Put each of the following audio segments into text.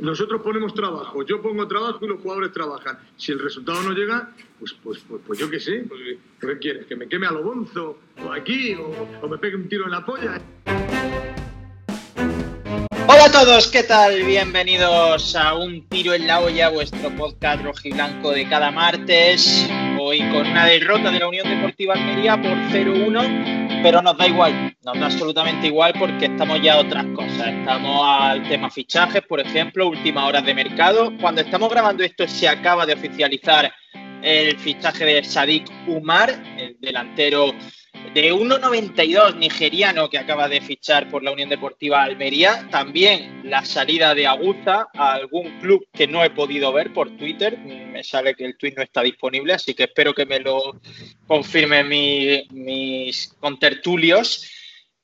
Nosotros ponemos trabajo, yo pongo trabajo y los jugadores trabajan. Si el resultado no llega, pues, pues, pues, pues yo qué sé, pues, ¿qué quieres? ¿Que me queme a lo bonzo? ¿O aquí? O, me pegue un tiro en la polla? Hola a todos, ¿qué tal? Bienvenidos a Un Tiro en la Olla, vuestro podcast rojiblanco de cada martes. Hoy con una derrota de la Unión Deportiva Almería por 0-1 pero nos da igual, nos da absolutamente igual porque estamos ya a otras cosas. Estamos al tema fichajes, por ejemplo, últimas horas de mercado. Cuando estamos grabando esto se acaba de oficializar el fichaje de Sadik Umar, el delantero de 1.92 nigeriano que acaba de fichar por la Unión Deportiva Almería. También la salida de Aguza a algún club que no he podido ver por Twitter. Me sale que el tweet no está disponible, así que espero que me lo confirmen mis contertulios.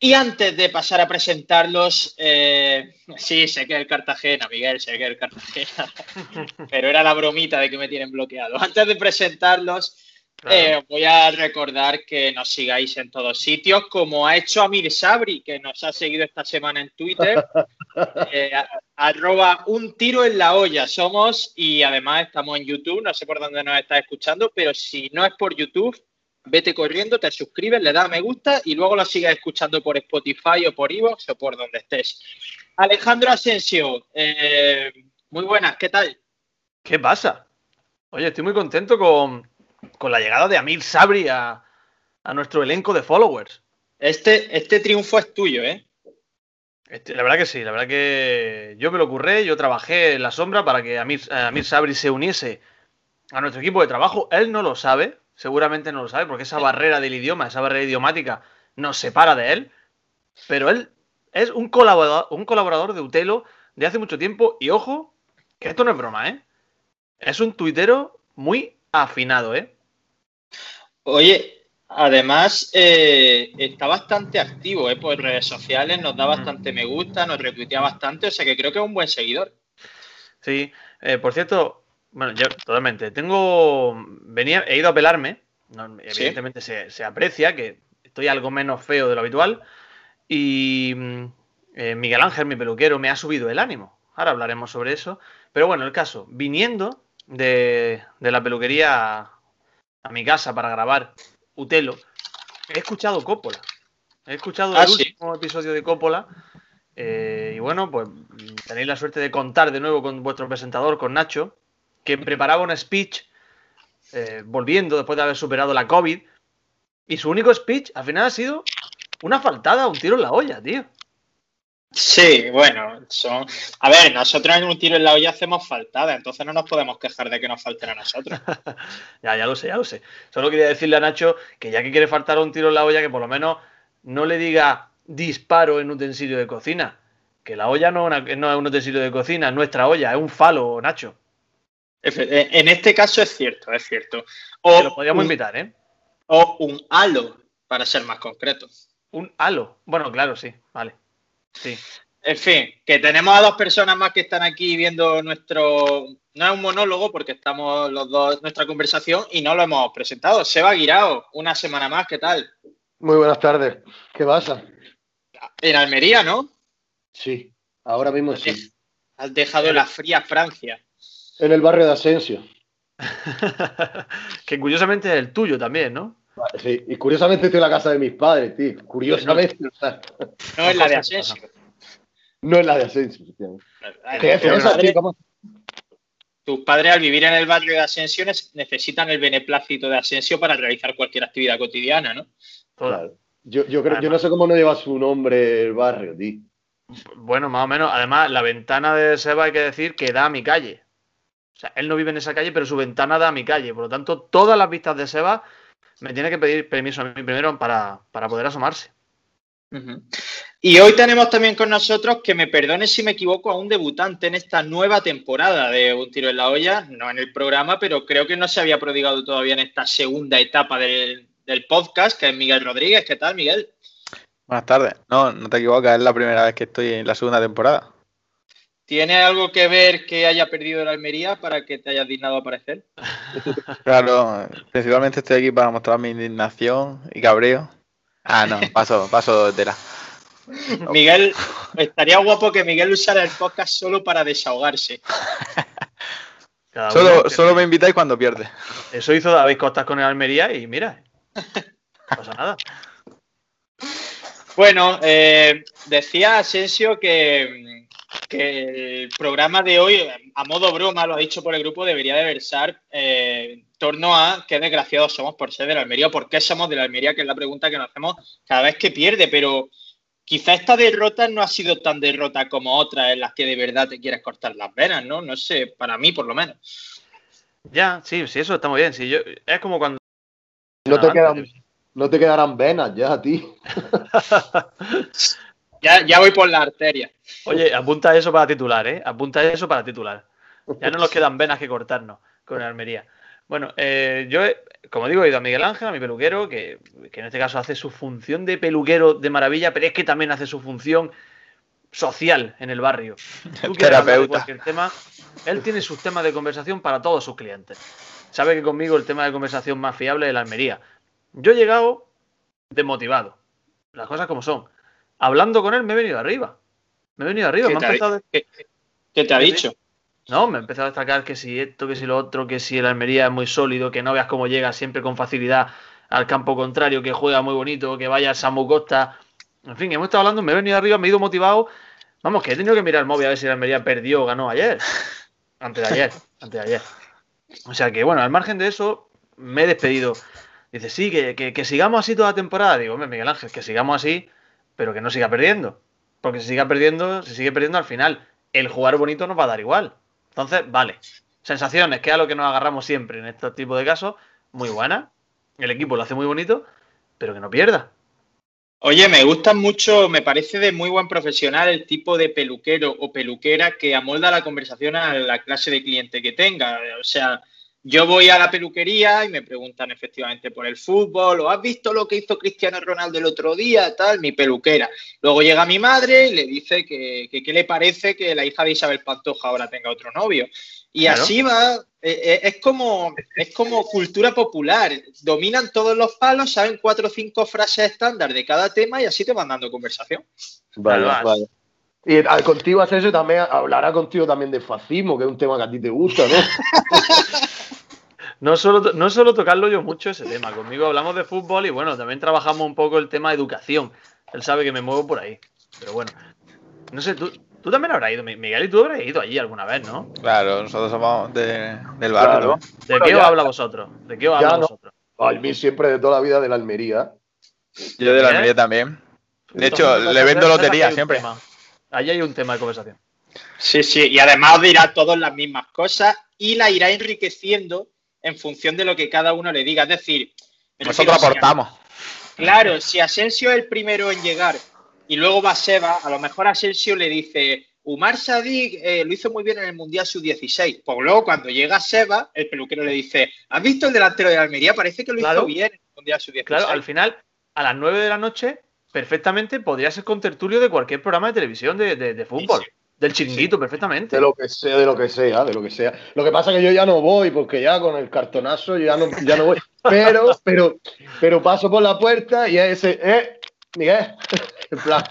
Y antes de pasar a presentarlos, eh, sí, sé que es el Cartagena, Miguel, sé que es el Cartagena, pero era la bromita de que me tienen bloqueado. Antes de presentarlos, eh, voy a recordar que nos sigáis en todos sitios, como ha hecho Amir Sabri, que nos ha seguido esta semana en Twitter. Eh, arroba un tiro en la olla somos y además estamos en YouTube, no sé por dónde nos estás escuchando, pero si no es por YouTube, vete corriendo, te suscribes, le das a me gusta y luego lo sigas escuchando por Spotify o por Evox o por donde estés. Alejandro Asensio, eh, muy buenas, ¿qué tal? ¿Qué pasa? Oye, estoy muy contento con, con la llegada de Amir Sabri a, nuestro elenco de followers. Este, este triunfo es tuyo, ¿eh? Este, la verdad que sí, la verdad que yo me lo ocurré, yo trabajé en la sombra para que Amir, eh, Amir Sabri se uniese a nuestro equipo de trabajo. Él no lo sabe, seguramente no lo sabe, porque esa barrera del idioma, esa barrera idiomática, nos separa de él. Pero él es un colaborador, un colaborador de Utelo de hace mucho tiempo. Y ojo, que esto no es broma, ¿eh? Es un tuitero muy afinado, ¿eh? Oye, además eh, está bastante activo ¿eh? por redes sociales, nos da bastante me gusta, nos retuitea bastante, o sea que creo que es un buen seguidor. Sí, eh, por cierto, bueno, yo totalmente. Tengo, venía, he ido a pelarme, evidentemente se, aprecia que estoy algo menos feo de lo habitual y mm, eh, Miguel Ángel, mi peluquero, me ha subido el ánimo. Ahora hablaremos sobre eso. Pero bueno, el caso, viniendo de, la peluquería a, mi casa para grabar Utelo, he escuchado Coppola. He escuchado el ah, último episodio de Coppola. Eh, y bueno, pues tenéis la suerte de contar de nuevo con vuestro presentador, con Nacho, que preparaba un speech eh, volviendo después de haber superado la COVID. Y su único speech al final ha sido una faltada, un tiro en la olla, tío. Sí, bueno, son. A ver, nosotros en un tiro en la olla hacemos faltada, entonces no nos podemos quejar de que nos falten a nosotros. ya, ya lo sé, ya lo sé. Solo quería decirle a Nacho que ya que quiere faltar un tiro en la olla, que por lo menos no le diga disparo en utensilio de cocina. Que la olla no, es un utensilio de cocina, es nuestra olla, es un falo, Nacho. En este caso es cierto, es cierto. O lo podríamos invitar, ¿eh? O un halo, para ser más concreto. Un halo. Bueno, claro, sí, vale. Sí. En fin, que tenemos a dos personas más que están aquí viendo nuestro. No es un monólogo porque estamos los dos nuestra conversación y no lo hemos presentado. Seba Guirao, una semana más, ¿qué tal? Muy buenas tardes. ¿Qué pasa? En Almería, ¿no? Sí, ahora mismo sí. Has dejado la fría Francia. En el barrio de Asensio. que curiosamente es el tuyo también, ¿no? Sí, y curiosamente estoy en la casa de mis padres, tío. Curiosamente. No, es la de Asensio. No es la de Asensio. Tus padres, al vivir en el barrio de Asensio, necesitan el beneplácito de Asensio para realizar cualquier actividad cotidiana, ¿no? Claro. Yo, yo, creo, yo no sé cómo no lleva su nombre el barrio, tío. Bueno, más o menos. Además, la ventana de Seba hay que decir que da a mi calle. O sea, él no vive en esa calle, pero su ventana da a mi calle. Por lo tanto, todas las vistas de Seba me tiene que pedir permiso a mí primero para, poder asomarse. Y hoy tenemos también con nosotros, que me perdone si me equivoco, a un debutante en esta nueva temporada de Un Tiro en la Olla, no en el programa, pero creo que no se había prodigado todavía en esta segunda etapa del, podcast, que es Miguel Rodríguez. ¿Qué tal, Miguel? Buenas tardes. No, no te equivocas, es la primera vez que estoy en la segunda temporada. ¿Tiene algo que ver que haya perdido la Almería para que te hayas dignado a aparecer? Claro, principalmente estoy aquí para mostrar mi indignación y cabreo. Ah, no, paso, paso de tela. Miguel, estaría guapo que Miguel usara el podcast solo para desahogarse. Solo, solo me invitáis cuando pierde. Eso hizo David Costas con el Almería y mira, no pasa nada. Bueno, eh, decía Asensio que, que, el programa de hoy, a modo broma, lo ha dicho por el grupo, debería de versar eh, en torno a qué desgraciados somos por ser del Almería o por qué somos de la Almería, que es la pregunta que nos hacemos cada vez que pierde, pero quizá esta derrota no ha sido tan derrota como otras en las que de verdad te quieres cortar las venas, ¿no? No sé, para mí por lo menos. Ya, sí, sí, eso está muy bien. Sí, yo, es como cuando... No te quedan no te quedarán venas ya a ti. ya, ya voy por la arteria. Oye, apunta eso para titular, ¿eh? Apunta eso para titular. Ya no nos quedan venas que cortarnos con Almería. Bueno, eh, yo, como digo, he ido a Miguel Ángel, a mi peluquero, que, en este caso hace su función de peluquero de maravilla, pero es que también hace su función social en el barrio. Tú Terapeuta. tema, él tiene sus temas de conversación para todos sus clientes. Sabe que conmigo el tema de conversación más fiable es la Almería. Yo he llegado desmotivado. Las cosas como son. Hablando con él me he venido arriba. Me he venido arriba. ¿Qué, me te, ¿Qué, te ha dicho? No, me ha empezado a destacar que si esto, que si lo otro, que si el Almería es muy sólido, que no veas cómo llega siempre con facilidad al campo contrario, que juega muy bonito, que vaya Samu Costa. En fin, hemos estado hablando, me he venido arriba, me he ido motivado. Vamos, que he tenido que mirar el móvil a ver si el Almería perdió o ganó ayer. Antes de ayer, antes de ayer. O sea que, bueno, al margen de eso, me he despedido Dice, sí, que, sigamos así toda la temporada. Digo, hombre, Miguel Ángel, que sigamos así, pero que no siga perdiendo. Porque si siga perdiendo, si sigue perdiendo al final, el jugar bonito nos va a dar igual. Entonces, vale. Sensaciones, que es a lo que nos agarramos siempre en este tipo de casos, muy buena. El equipo lo hace muy bonito, pero que no pierda. Oye, me gusta mucho, me parece de muy buen profesional el tipo de peluquero o peluquera que amolda la conversación a la clase de cliente que tenga. O sea, yo voy a la peluquería y me preguntan efectivamente por el fútbol, o has visto lo que hizo Cristiano Ronaldo el otro día, tal, mi peluquera. Luego llega mi madre y le dice que qué le parece que la hija de Isabel Pantoja ahora tenga otro novio. Y así va, eh, eh, es, como, es como cultura popular. Dominan todos los palos, saben cuatro o cinco frases estándar de cada tema y así te van dando conversación. Vale, vale. Y al contigo eso también hablará contigo también de fascismo, que es un tema que a ti te gusta, ¿no? no solo, no solo tocarlo yo mucho ese tema. Conmigo hablamos de fútbol y bueno, también trabajamos un poco el tema de educación. Él sabe que me muevo por ahí. Pero bueno, no sé, tú, tú también habrás ido, Miguel, y tú habrás ido allí alguna vez, ¿no? Claro, nosotros somos del barrio. ¿De qué os habla vosotros? ¿De qué os habla vosotros? A mí siempre de toda la vida de la Almería. Yo de la Almería también. De hecho, le vendo lotería siempre. Allí hay un tema de conversación. Sí, sí, y además dirá todas las mismas cosas y la irá enriqueciendo en función de lo que cada uno le diga. Es decir, nosotros aportamos. claro, si Asensio es el primero en llegar y luego va Seba, a lo mejor Asensio le dice, Umar Sadik eh, lo hizo muy bien en el Mundial Sub-16. Pues luego cuando llega Seba, el peluquero le dice, ¿has visto el delantero de Almería? Parece que lo hizo bien en el Mundial Sub-16. Claro, al final, a las 9 de la noche, perfectamente podría ser con tertulio de cualquier programa de televisión de, fútbol. Del chiringuito, perfectamente. De lo que sea, de lo que sea, de lo que sea. Lo que pasa es que yo ya no voy, porque ya con el cartonazo ya no, ya no voy. Pero, pero, pero paso por la puerta y es ese, eh, Miguel, en plan.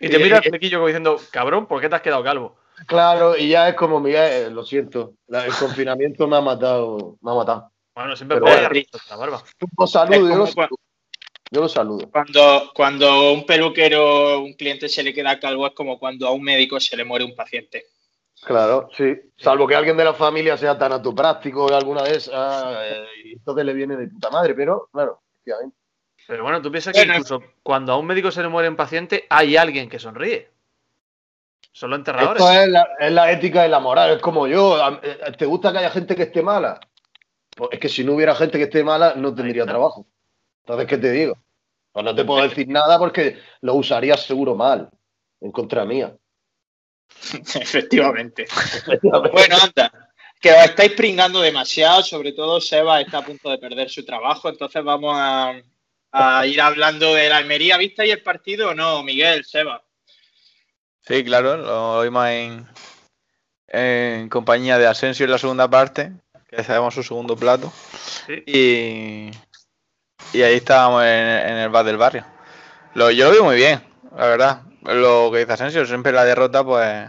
Y te mira el flequillo como diciendo, cabrón, ¿por qué te has quedado calvo? Claro, y ya es como, Miguel, lo siento, el confinamiento me ha matado, me ha matado. Bueno, siempre puede la barba. Un saludo, yo lo saludo. Cuando, cuando un peluquero, un cliente se le queda calvo, es como cuando a un médico se le muere un paciente. Claro, sí. Salvo que alguien de la familia sea tan práctico o alguna vez, eh, y entonces le viene de puta madre, pero claro, efectivamente. Pero bueno, tú piensas que incluso cuando a un médico se le muere un paciente, hay alguien que sonríe. Son los enterradores. Esto es la, es la ética y la moral, es como yo. Eh, ¿Te gusta que haya gente que esté mala? Pues es que si no hubiera gente que esté mala, no tendría trabajo. Entonces, ¿qué te digo? Pues no te puedo decir nada porque lo usarías seguro mal, en contra mía. Efectivamente. bueno, anda, que os estáis pringando demasiado, sobre todo Seba está a punto de perder su trabajo, entonces vamos a, ir hablando de la Almería. ¿Viste ahí el partido o no, Miguel, Seba? Sí, claro, lo vimos en, en compañía de Asensio en la segunda parte, que sabemos su segundo plato. Y y ahí estábamos en, el bar del barrio. Lo, yo lo vi muy bien. la verdad. Lo que dice Asensio, siempre la derrota, pues.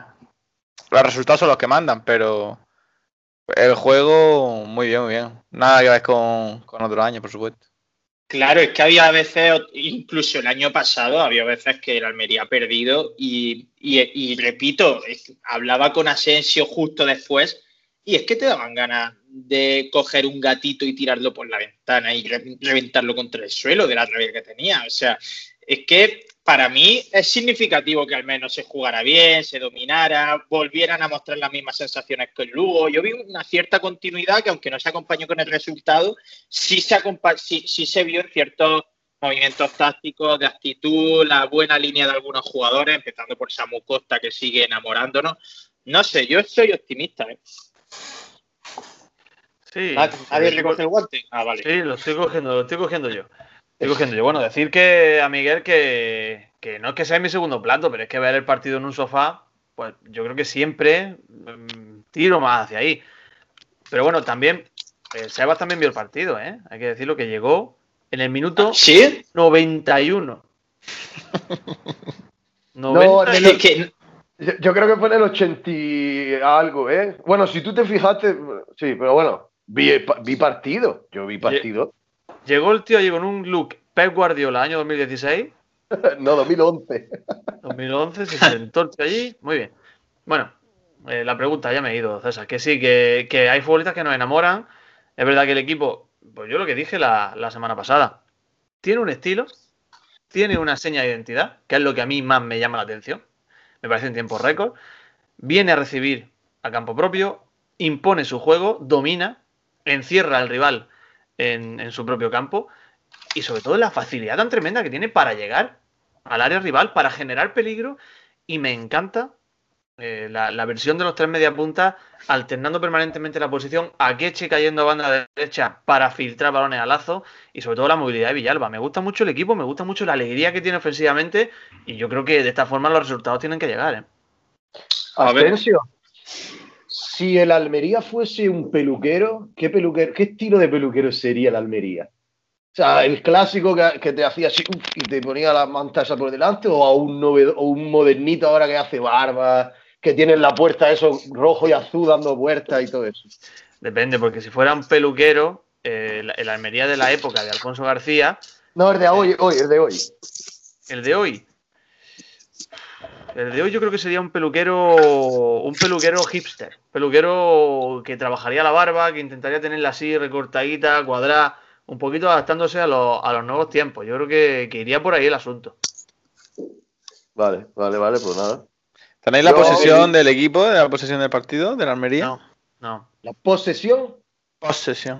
Los resultados son los que mandan, pero. El juego, muy bien, muy bien. Nada que ver con, con otros años, por supuesto. Claro, es que había veces, incluso el año pasado, había veces que el Almería ha perdido y, y, y repito, hablaba con Asensio justo después y es que te daban ganas de coger un gatito y tirarlo por la ventana y reventarlo contra el suelo de la rabia que tenía. O sea, es que para mí es significativo que al menos se jugara bien, se dominara, volvieran a mostrar las mismas sensaciones que el Lugo. Yo vi una cierta continuidad que aunque no se acompañó con el resultado, sí se, sí, sí se vio en ciertos movimientos tácticos, de actitud, la buena línea de algunos jugadores, empezando por Samu Costa que sigue enamorándonos. No sé, yo soy optimista. ¿eh? Sí. ¿Nadie recoge el guante? Ah, vale. Sí, lo estoy cogiendo, lo estoy cogiendo yo. Estoy cogiendo yo. Bueno, decir que a Miguel que, que no es que sea mi segundo plato, pero es que ver el partido en un sofá, pues yo creo que siempre mmm, tiro más hacia ahí. Pero bueno, también, eh, Sebas también vio el partido, ¿eh? Hay que decirlo que llegó en el minuto ¿Sí? 91. 90. No, que- Yo, yo creo que fue en el 80 y algo, ¿eh? Bueno, si tú te fijaste, sí, pero bueno, vi, vi partido. Yo vi partido. Llegó el tío allí con un look Pep Guardiola, año 2016. No, 2011. 2011 se sentó el tío allí. Muy bien. Bueno, eh, la pregunta ya me he ido, César. Que sí, que, que hay futbolistas que nos enamoran. Es verdad que el equipo, pues yo lo que dije la, la semana pasada, tiene un estilo, tiene una seña de identidad, que es lo que a mí más me llama la atención. Me parece en tiempo récord. Viene a recibir a campo propio, impone su juego, domina, encierra al rival en, en su propio campo y sobre todo la facilidad tan tremenda que tiene para llegar al área rival, para generar peligro y me encanta eh, la, la versión de los tres media puntas alternando permanentemente la posición, Akeche cayendo a banda derecha para filtrar balones a lazo y sobre todo la movilidad de Villalba. Me gusta mucho el equipo, me gusta mucho la alegría que tiene ofensivamente y yo creo que de esta forma los resultados tienen que llegar. ¿eh? A ver. Si el Almería fuese un peluquero, ¿qué peluquero, qué estilo de peluquero sería el Almería? O sea, el clásico que, que te hacía así y te ponía la manta esa por delante, o a un novedo, o un modernito ahora que hace barba, que tiene en la puerta eso rojo y azul dando vueltas y todo eso. Depende, porque si fuera un peluquero, eh, el, el Almería de la época de Alfonso García, No, es de hoy, hoy, es de hoy. el de hoy. El de hoy yo creo que sería un peluquero, un peluquero hipster, peluquero que trabajaría la barba, que intentaría tenerla así recortadita, cuadrada, un poquito adaptándose a, los- a los nuevos tiempos. Yo creo que, que iría por ahí el asunto. Vale, vale, vale, pues nada. ¿Tenéis la Yo- posesión del equipo, de la posesión del partido, de la Almería? No, no. La posesión, Posesión.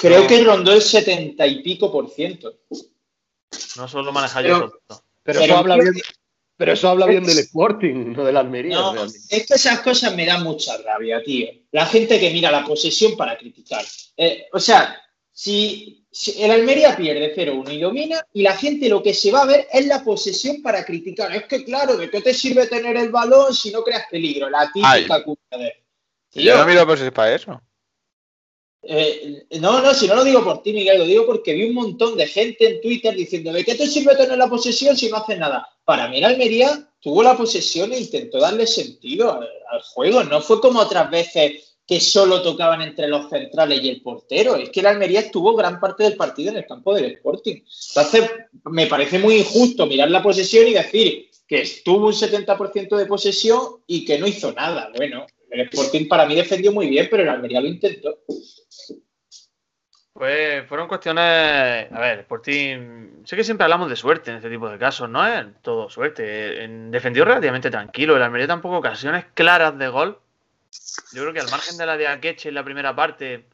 Creo que rondó el setenta y pico por ciento. No solo manejar yo Pero- pero, Pero eso habla bien, pero eso habla bien del Sporting, no del Almería. No, realmente. es que esas cosas me dan mucha rabia, tío. La gente que mira la posesión para criticar. Eh, o sea, si, si el Almería pierde 0-1 y domina, y la gente lo que se va a ver es la posesión para criticar. Es que, claro, ¿de qué te sirve tener el balón si no creas peligro? La típica culpa de. Yo no miro posesión para eso. Eh, no, no, si no lo digo por ti, Miguel, lo digo porque vi un montón de gente en Twitter diciendo, ¿de qué te sirve tener la posesión si no haces nada? Para mí el Almería tuvo la posesión e intentó darle sentido al, juego. No fue como otras veces que solo tocaban entre los centrales y el portero. Es que el Almería estuvo gran parte del partido en el campo del Sporting. Entonces, me parece muy injusto mirar la posesión y decir que estuvo un 70% de posesión y que no hizo nada. Bueno, el Sporting para mí defendió muy bien, pero el Almería lo intentó. Pues fueron cuestiones. A ver, Sporting. Sé que siempre hablamos de suerte en este tipo de casos, no es todo suerte. En- defendió relativamente tranquilo. El Almería tampoco ocasiones claras de gol. Yo creo que al margen de la de Akeche en la primera parte,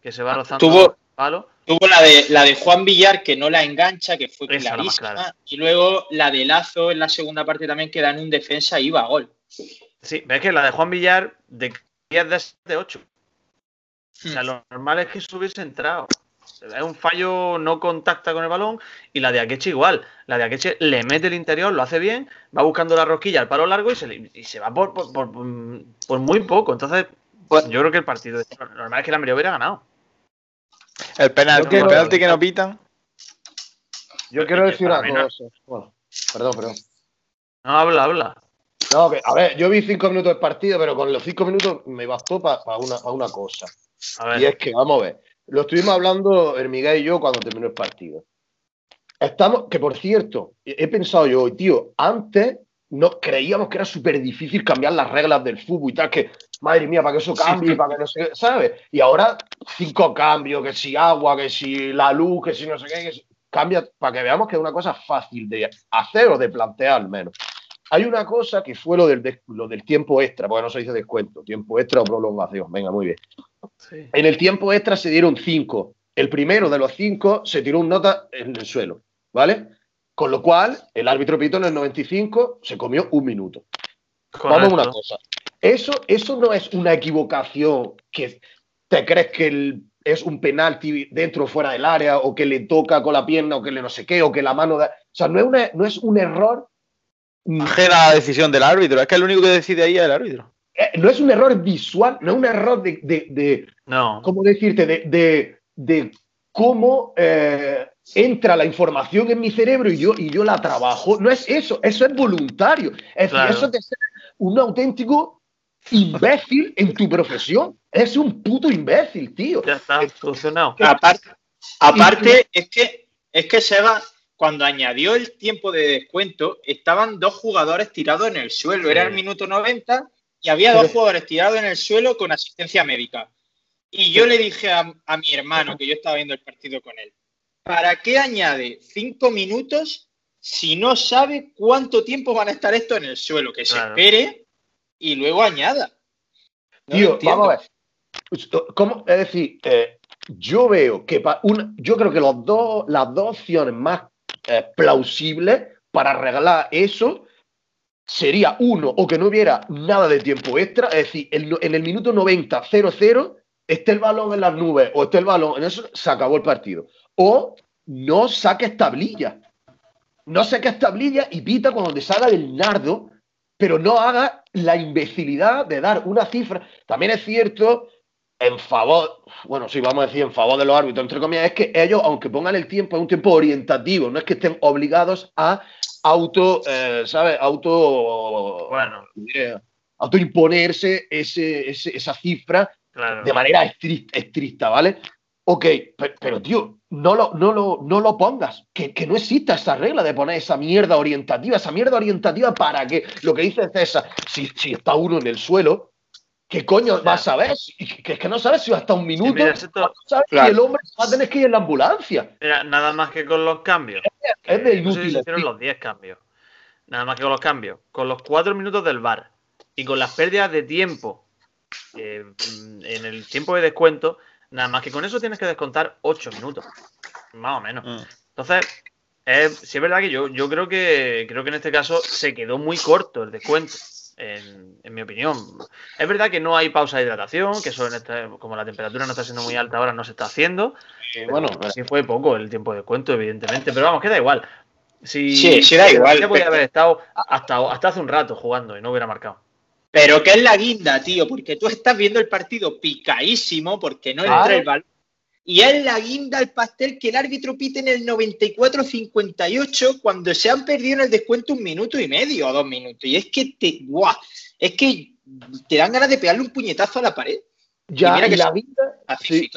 que se va rozando Tuvo- el palo. Tuvo la de, la de Juan Villar, que no la engancha, que fue Esa, la más clarísima. clara. Y luego la de Lazo en la segunda parte también, que da en un defensa y iba a gol. Sí, ves que la de Juan Villar de 10 de 7, 8. O sea, lo normal es que se hubiese entrado. Es un fallo, no contacta con el balón. Y la de Akeche igual. La de Akeche le mete el interior, lo hace bien, va buscando la rosquilla al palo largo y se, le- y se va por, por, por- por muy poco. Entonces, yo creo que el partido, lo normal es que el Almería hubiera ganado. El penalti, Yo quiero- el penalti que no pitan. Yo quiero decir una cosa. Bueno, perdón, perdón. No, habla, habla. No, que, a ver, yo vi cinco minutos del partido, pero con los cinco minutos me bastó para una, pa una cosa. A ver. Y es que, vamos a ver, lo estuvimos hablando el Miguel y yo cuando terminó el partido. Estamos, que por cierto, he pensado yo, tío, antes no creíamos que era súper difícil cambiar las reglas del fútbol y tal, que madre mía, para que eso cambie, para que no sé, qué, ¿sabes? Y ahora cinco cambios, que si agua, que si la luz, que si no sé qué, que si- cambia para que veamos que es una cosa fácil de hacer o de plantear al menos. Hay una cosa que fue lo del, des- lo del tiempo extra, porque no se dice descuento, tiempo extra o prolongación. Venga, muy bien. Sí. En el tiempo extra se dieron cinco. El primero de los cinco se tiró un nota en el suelo, ¿vale? Con lo cual, el árbitro Pito en el 95 se comió un minuto. Vamos a una cosa. Eso, eso no es una equivocación que te crees que el- es un penalti dentro o fuera del área, o que le toca con la pierna, o que le no sé qué, o que la mano da. O sea, no es, una- no es un error. Mm, Ajena a la decisión del árbitro. Es que el único que decide ahí es el árbitro. eh, No es un error visual, no es un error de, de- de- No. ¿cómo decirte? De, de- de cómo eh, entra la información en mi cerebro y yo, y yo la trabajo. No es eso, eso es voluntario. Es Claro. decir, eso es de ser un auténtico imbécil en tu profesión. Es un puto imbécil, tío. Ya está, solucionado. Aparte, aparte es que es que Sega, cuando añadió el tiempo de descuento, estaban dos jugadores tirados en el suelo. Era el minuto 90 y había dos jugadores tirados en el suelo con asistencia médica. Y yo le dije a, a mi hermano, que yo estaba viendo el partido con él, ¿para qué añade cinco minutos si no sabe cuánto tiempo van a estar estos en el suelo? Que se Claro. espere y luego añada. No Tío, vamos a ver. ¿Cómo? Es decir, eh, yo veo que yo creo que los dos, las dos opciones más eh, plausibles para arreglar eso sería uno, o que no hubiera nada de tiempo extra, es decir, el no- en el minuto 90, 0-0, esté el balón en las nubes o esté el balón en eso, se acabó el partido. O no saques tablilla. No saques tablilla y pita cuando te salga del nardo, pero no haga la imbecilidad de dar una cifra. También es cierto, en favor, bueno, sí, vamos a decir en favor de los árbitros, entre comillas, es que ellos, aunque pongan el tiempo, es un tiempo orientativo, no es que estén obligados a auto, eh, ¿sabes? Auto, Bueno, eh, autoimponerse ese, ese- esa cifra claro. de manera estricta, estricta, ¿vale? Ok, pero, pero, tío, no lo, no lo, no lo pongas. Que, que no exista esa regla de poner esa mierda orientativa. Esa mierda orientativa para que, lo que dice César, si, si está uno en el suelo, ¿qué coño vas a? Si- Que es que no sabes si hasta un minuto. mira, esto- no sabes claro. si el hombre va a tener que ir en la ambulancia. Mira, nada más que con los cambios. Es de no sé si inútil. se hicieron los 10 cambios. Nada más que con los cambios. Con los 4 minutos del bar y con las pérdidas de tiempo eh, mm, en el tiempo de descuento, nada más que con eso tienes que descontar 8 minutos. Más o menos. Mm. Entonces, eh, sí es verdad que yo, yo creo que creo que en este caso se quedó muy corto el descuento. En, en mi opinión. Es verdad que no hay pausa de hidratación, que eso en este- como la temperatura no está siendo muy alta ahora no se está haciendo. Eh, bueno, Sí fue poco el tiempo de descuento, evidentemente, pero vamos, que da igual. Si, Sí, sí da igual, podía pero- haber estado hasta, hasta hace un rato jugando y no hubiera marcado. Pero ¿qué es la guinda, tío? Porque tú estás viendo el partido picadísimo porque no entra el balón. Y es la guinda al pastel que el árbitro pite en el 94-58 cuando se han perdido en el descuento un minuto y medio o dos minutos. Y es que te, ¡guau! es que te dan ganas de pegarle un puñetazo a la pared. ya, y mira y que la guinda, sí.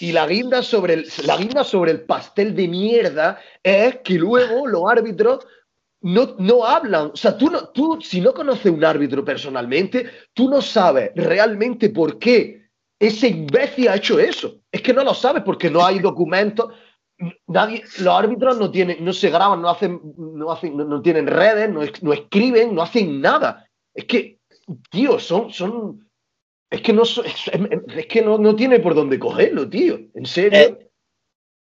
Y la guinda sobre el, la guinda sobre el pastel de mierda es que luego los árbitros no, no hablan. O sea, tú, no, tú, si no conoces un árbitro personalmente, tú no sabes realmente por qué ese imbécil ha hecho eso. Es que no lo sabes porque no hay documentos. Nadie, los árbitros no tienen, no se graban, no hacen, no hacen, no, tienen redes, no, es- no escriben, no hacen nada. Es que, tío, son, son, es que no, es, es que no, no tiene por dónde cogerlo, tío. En serio. Eh,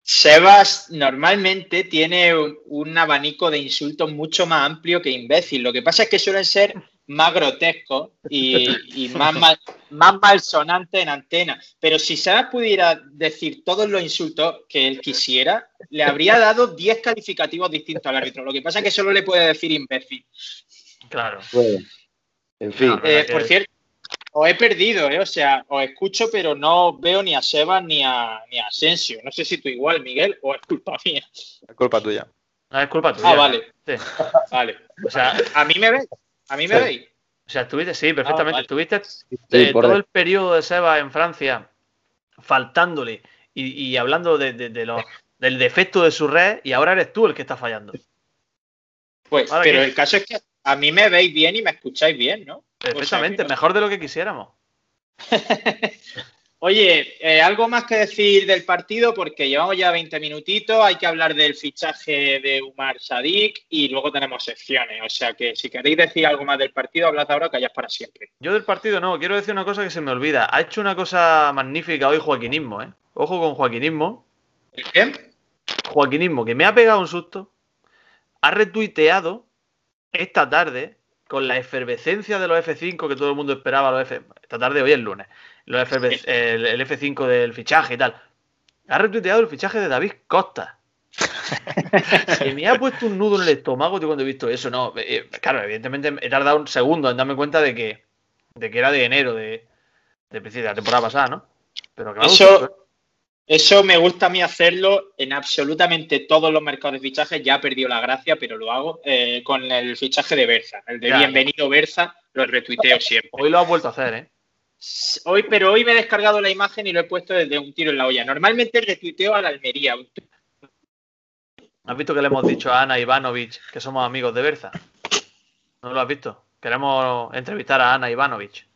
Sebas normalmente tiene un abanico de insultos mucho más amplio que imbécil. Lo que pasa es que suelen ser más grotescos y, y más, mal, más malsonantes en antena. Pero si Sebas pudiera decir todos los insultos que él quisiera, le habría dado 10 calificativos distintos al árbitro. Lo que pasa es que solo le puede decir imbécil. Claro. Bueno, en fin. Eh, por cierto, os he perdido, ¿eh? O sea, os escucho, pero no veo ni a Sebas ni a, ni a Asensio. No sé si tú igual, Miguel, o es culpa mía. Es culpa tuya. No es culpa tuya. Ah, vale. Sí. Vale. O sea, ¿A mí me veis? ¿A mí me Sí. veis? o sea, estuviste, sí, perfectamente. vale. Estuviste Sí, eh, todo ahí. el periodo de Seba en Francia faltándole y, y hablando de, de- de los, del defecto de su red y ahora eres tú el que está fallando. Pues, Ahora pero qué. el caso es que a mí me veis bien y me escucháis bien, ¿no? Perfectamente, O sea que no- mejor de lo que quisiéramos. Oye, eh, algo más que decir del partido porque llevamos ya 20 minutitos, hay que hablar del fichaje de Umar Sadik y luego tenemos secciones, o sea que si queréis decir algo más del partido, hablad ahora que ya es para siempre. Yo del partido no, quiero decir una cosa que se me olvida. Ha hecho una cosa magnífica hoy Joaquinismo, ¿eh? Ojo con Joaquinismo. ¿El qué? Joaquinismo, que me ha pegado un susto, ha retuiteado esta tarde, con la efervescencia de los F5 que todo el mundo esperaba, los F... esta tarde, hoy es lunes, los eferve- el, el F5 del fichaje y tal, ha retuiteado el fichaje de David Costa. Se me ha puesto un nudo en el estómago tío, cuando he visto eso. No, eh, claro, evidentemente he tardado un segundo en darme cuenta de que, de que era de enero de, de de la temporada pasada, ¿no? Pero que me Eso- ¿eh? Eso me gusta a mí hacerlo en absolutamente todos los mercados de fichajes. Ya ha perdido la gracia, pero lo hago eh, con el fichaje de Berza. El de. Bienvenido Berza, lo retuiteo siempre. Hoy lo has vuelto a hacer, ¿eh? Hoy, pero hoy me he descargado la imagen y lo he puesto desde un tiro en la olla. Normalmente retuiteo a la Almería. ¿Has visto que le hemos dicho a Ana Ivanovic que somos amigos de Berza? ¿No lo has visto? Queremos entrevistar a Ana Ivanovic,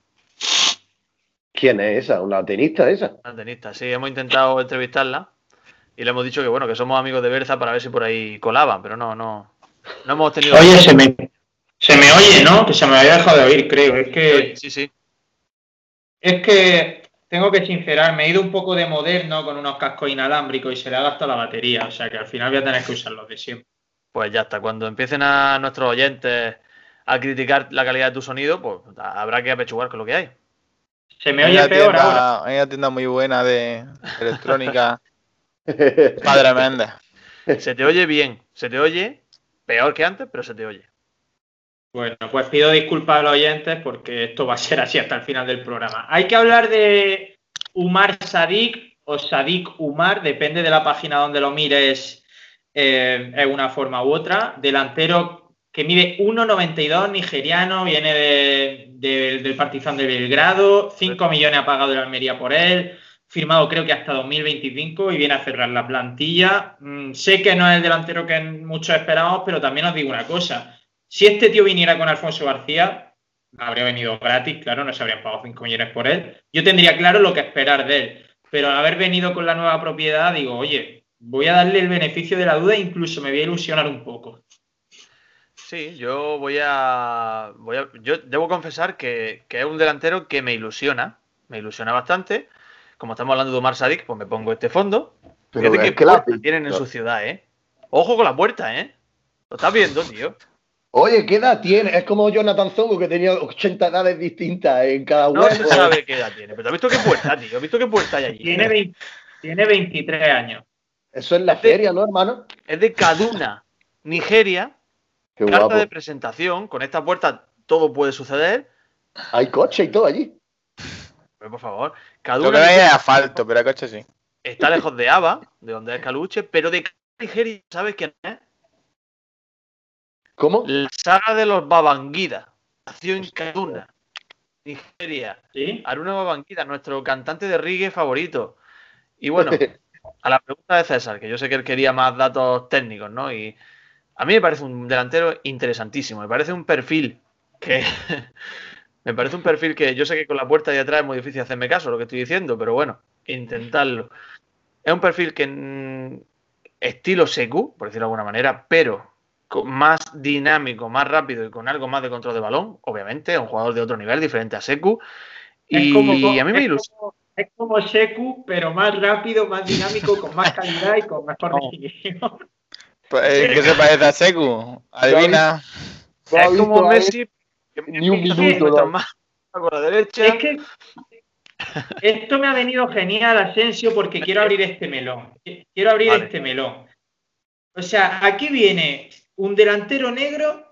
¿Quién es esa? ¿Una tenista esa? una tenista. Sí, hemos intentado entrevistarla y le hemos dicho que bueno, que somos amigos de Berza para ver si por ahí colaban, pero no, no, no hemos tenido. Oye, se me, se me oye, ¿no? Que se me había dejado de oír, creo. Es que, Sí, sí. Es que tengo que sincerar, me he ido un poco de moderno con unos cascos inalámbricos y se le ha gastado la batería. O sea que al final voy a tener que usar los de siempre. Pues ya está. Cuando empiecen a nuestros oyentes a criticar la calidad de tu sonido, pues habrá que apechugar con lo que hay. Se me Hay oye peor tienda- ahora. Hay una tienda muy buena de electrónica. Padre Méndez. Se te oye bien, se te oye peor que antes, pero se te oye. Bueno, pues pido disculpas a los oyentes porque esto va a ser así hasta el final del programa. Hay que hablar de Umar Sadik o Sadik Umar, depende de la página donde lo mires, eh, es una forma u otra. Delantero que mide 1,92, nigeriano, viene de- de- del Partizan de Belgrado, 5 millones ha pagado el Almería por él, firmado creo que hasta 2025 y viene a cerrar la plantilla. Mm, sé que no es el delantero que muchos esperábamos, pero también os digo una cosa. Si este tío viniera con Alfonso García, habría venido gratis, claro, no se habrían pagado 5 millones por él. Yo tendría claro lo que esperar de él, pero al haber venido con la nueva propiedad, digo, oye, voy a darle el beneficio de la duda e incluso me voy a ilusionar un poco. Sí, yo voy a, voy a- yo debo confesar que, que es un delantero que me ilusiona, me ilusiona bastante. Como estamos hablando de Omar Sadik, pues me pongo este fondo. Pero Fíjate es qué que la- tienen en su ciudad, ¿eh? Ojo con la puerta, ¿eh? Lo estás viendo, tío. Oye, ¿qué edad tiene? Es como Jonathan Zongo que tenía 80 edades distintas en cada No huevo. se sabe qué edad tiene, pero ¿has visto qué puerta, tío? ¿Has visto qué puerta hay allí? Tiene, 20 tiene 23 años. Eso es la feria, ¿no, hermano? Es de Kaduna, Nigeria. Qué Carta guapo. de presentación. Con esta puerta todo puede suceder. Hay coche y todo allí. Pero, por favor, Lo que Kaduna no hay es asfalto, pero el coche sí. está lejos de Ava, de donde es Caluche, pero de Nigeria, ¿sabes quién es? ¿Cómo? La saga de los Babangida. Nació en Kaduna, Nigeria. ¿Sí? Aruna Babangida, nuestro cantante de reggae favorito. Y bueno, a la pregunta de César, que yo sé que él quería más datos técnicos, ¿no? Y a mí me parece un delantero interesantísimo. Me parece un perfil que. me parece un perfil que yo sé que con la puerta de atrás es muy difícil hacerme caso lo que estoy diciendo, pero bueno, intentarlo. Es un perfil que. estilo Seku, por decirlo de alguna manera, pero más dinámico, más rápido y con algo más de control de balón, obviamente, un jugador de otro nivel, diferente a Seku. Y como- a mí me ilusiona. Es como Seku, pero más rápido, más dinámico, con más calidad y con mejor Vamos. definición. Pues, eh, ¿Qué se parece a Seku? Adivina. No Es como Messi. que ni un minuto, ¿no? más con la derecha. Es que esto me ha venido genial, Asensio, porque quiero abrir este melón. Quiero abrir Vale. este melón. O sea, aquí viene un delantero negro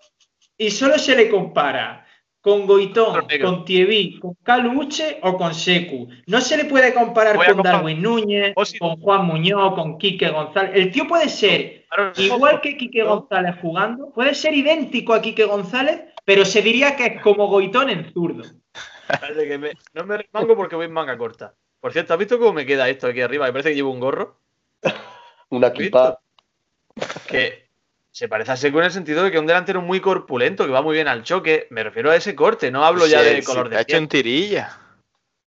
y solo se le compara con Goitón, con Tievi, con Caluche o con Secu. No se le puede comparar con comparar- Darwin Núñez, O si- con Juan Muñoz, con Quique González. El tío puede ser igual que Quique. González jugando, puede ser idéntico a Quique González, pero se diría que es como Goitón en zurdo. Espérate que me- no me remango porque voy en manga corta. Por cierto, ¿has visto cómo me queda esto aquí arriba? Me parece que llevo un gorro. Una equipa. Que se parece a Seco en el sentido de que es un delantero muy corpulento, que va muy bien al choque. Me refiero a ese corte, no hablo ya Sí, de color de hecho piel. en tirilla.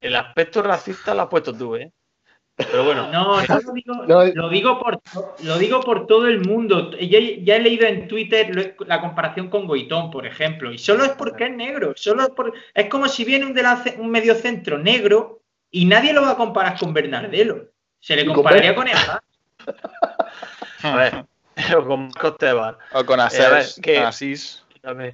El aspecto racista lo has puesto tú, ¿eh? Pero bueno, No, yo lo digo, No, lo digo por lo digo por todo el mundo. Ya, ya he leído en Twitter lo- la comparación con Goitón, por ejemplo, y solo es porque es negro. Solo es, por- es como si viene un, delance- un mediocentro negro y nadie lo va a comparar con Bernardelo. Se le ¿Y con compararía con Eja. a ver, o con Marcos Tebar. O con Eh, a ver, Asís. que- Asís. A ver,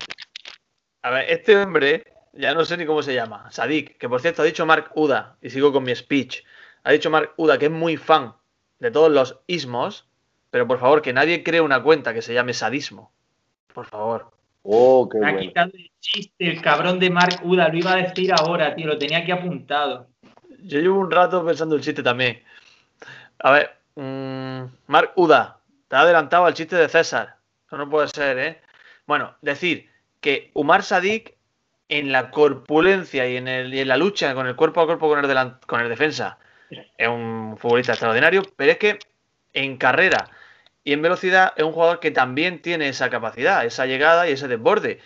a ver, este hombre, ya no sé ni cómo se llama, Sadik, que por cierto ha dicho Mark Uda, y sigo con mi speech, ha dicho Mark Uda que es muy fan de todos los ismos, pero por favor, que nadie cree una cuenta que se llame sadismo. Por favor. Oh, qué Me ha bueno. quitado el chiste, el cabrón de Mark Uda. Lo iba a decir ahora, tío. Lo tenía aquí apuntado. Yo llevo un rato pensando el chiste también. A ver, mm, Mark Uda, te adelantado al chiste de César. Eso no puede ser, ¿eh? Bueno, decir que Umar Sadik en la corpulencia y en, el, la lucha con el cuerpo a cuerpo con el, el defensa es un futbolista extraordinario, pero es que en carrera y en velocidad es un jugador que también tiene esa capacidad, esa llegada y ese desborde.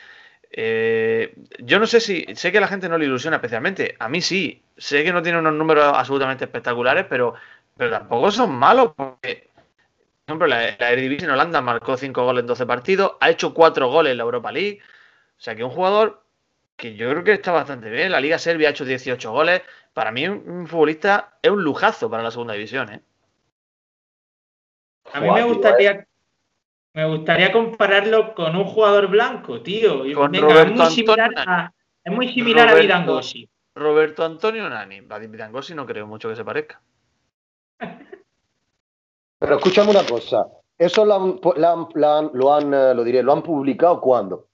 Eh, yo no sé si, sé que a la gente no le ilusiona especialmente, a mí sí, sé que no tiene unos números absolutamente espectaculares, pero, pero tampoco son malos, porque, por ejemplo, la, la Eredivisie en Holanda marcó 5 goles en 12 partidos, ha hecho 4 goles en la Europa League, o sea que un jugador que yo creo que está bastante bien, la Liga Serbia ha hecho 18 goles, para mí un, un futbolista es un lujazo para la segunda división, ¿eh? A mí me gustaría, me gustaría compararlo con un jugador blanco, tío. Y Con venga, Roberto es muy similar a, es muy similar a Roberto- Vidangosi. Roberto Antonio Nani, a Vidangosi no creo mucho que se parezca. Pero escúchame una cosa. Eso lo han, la han- lo han, eh, lo diré, lo han publicado cuándo?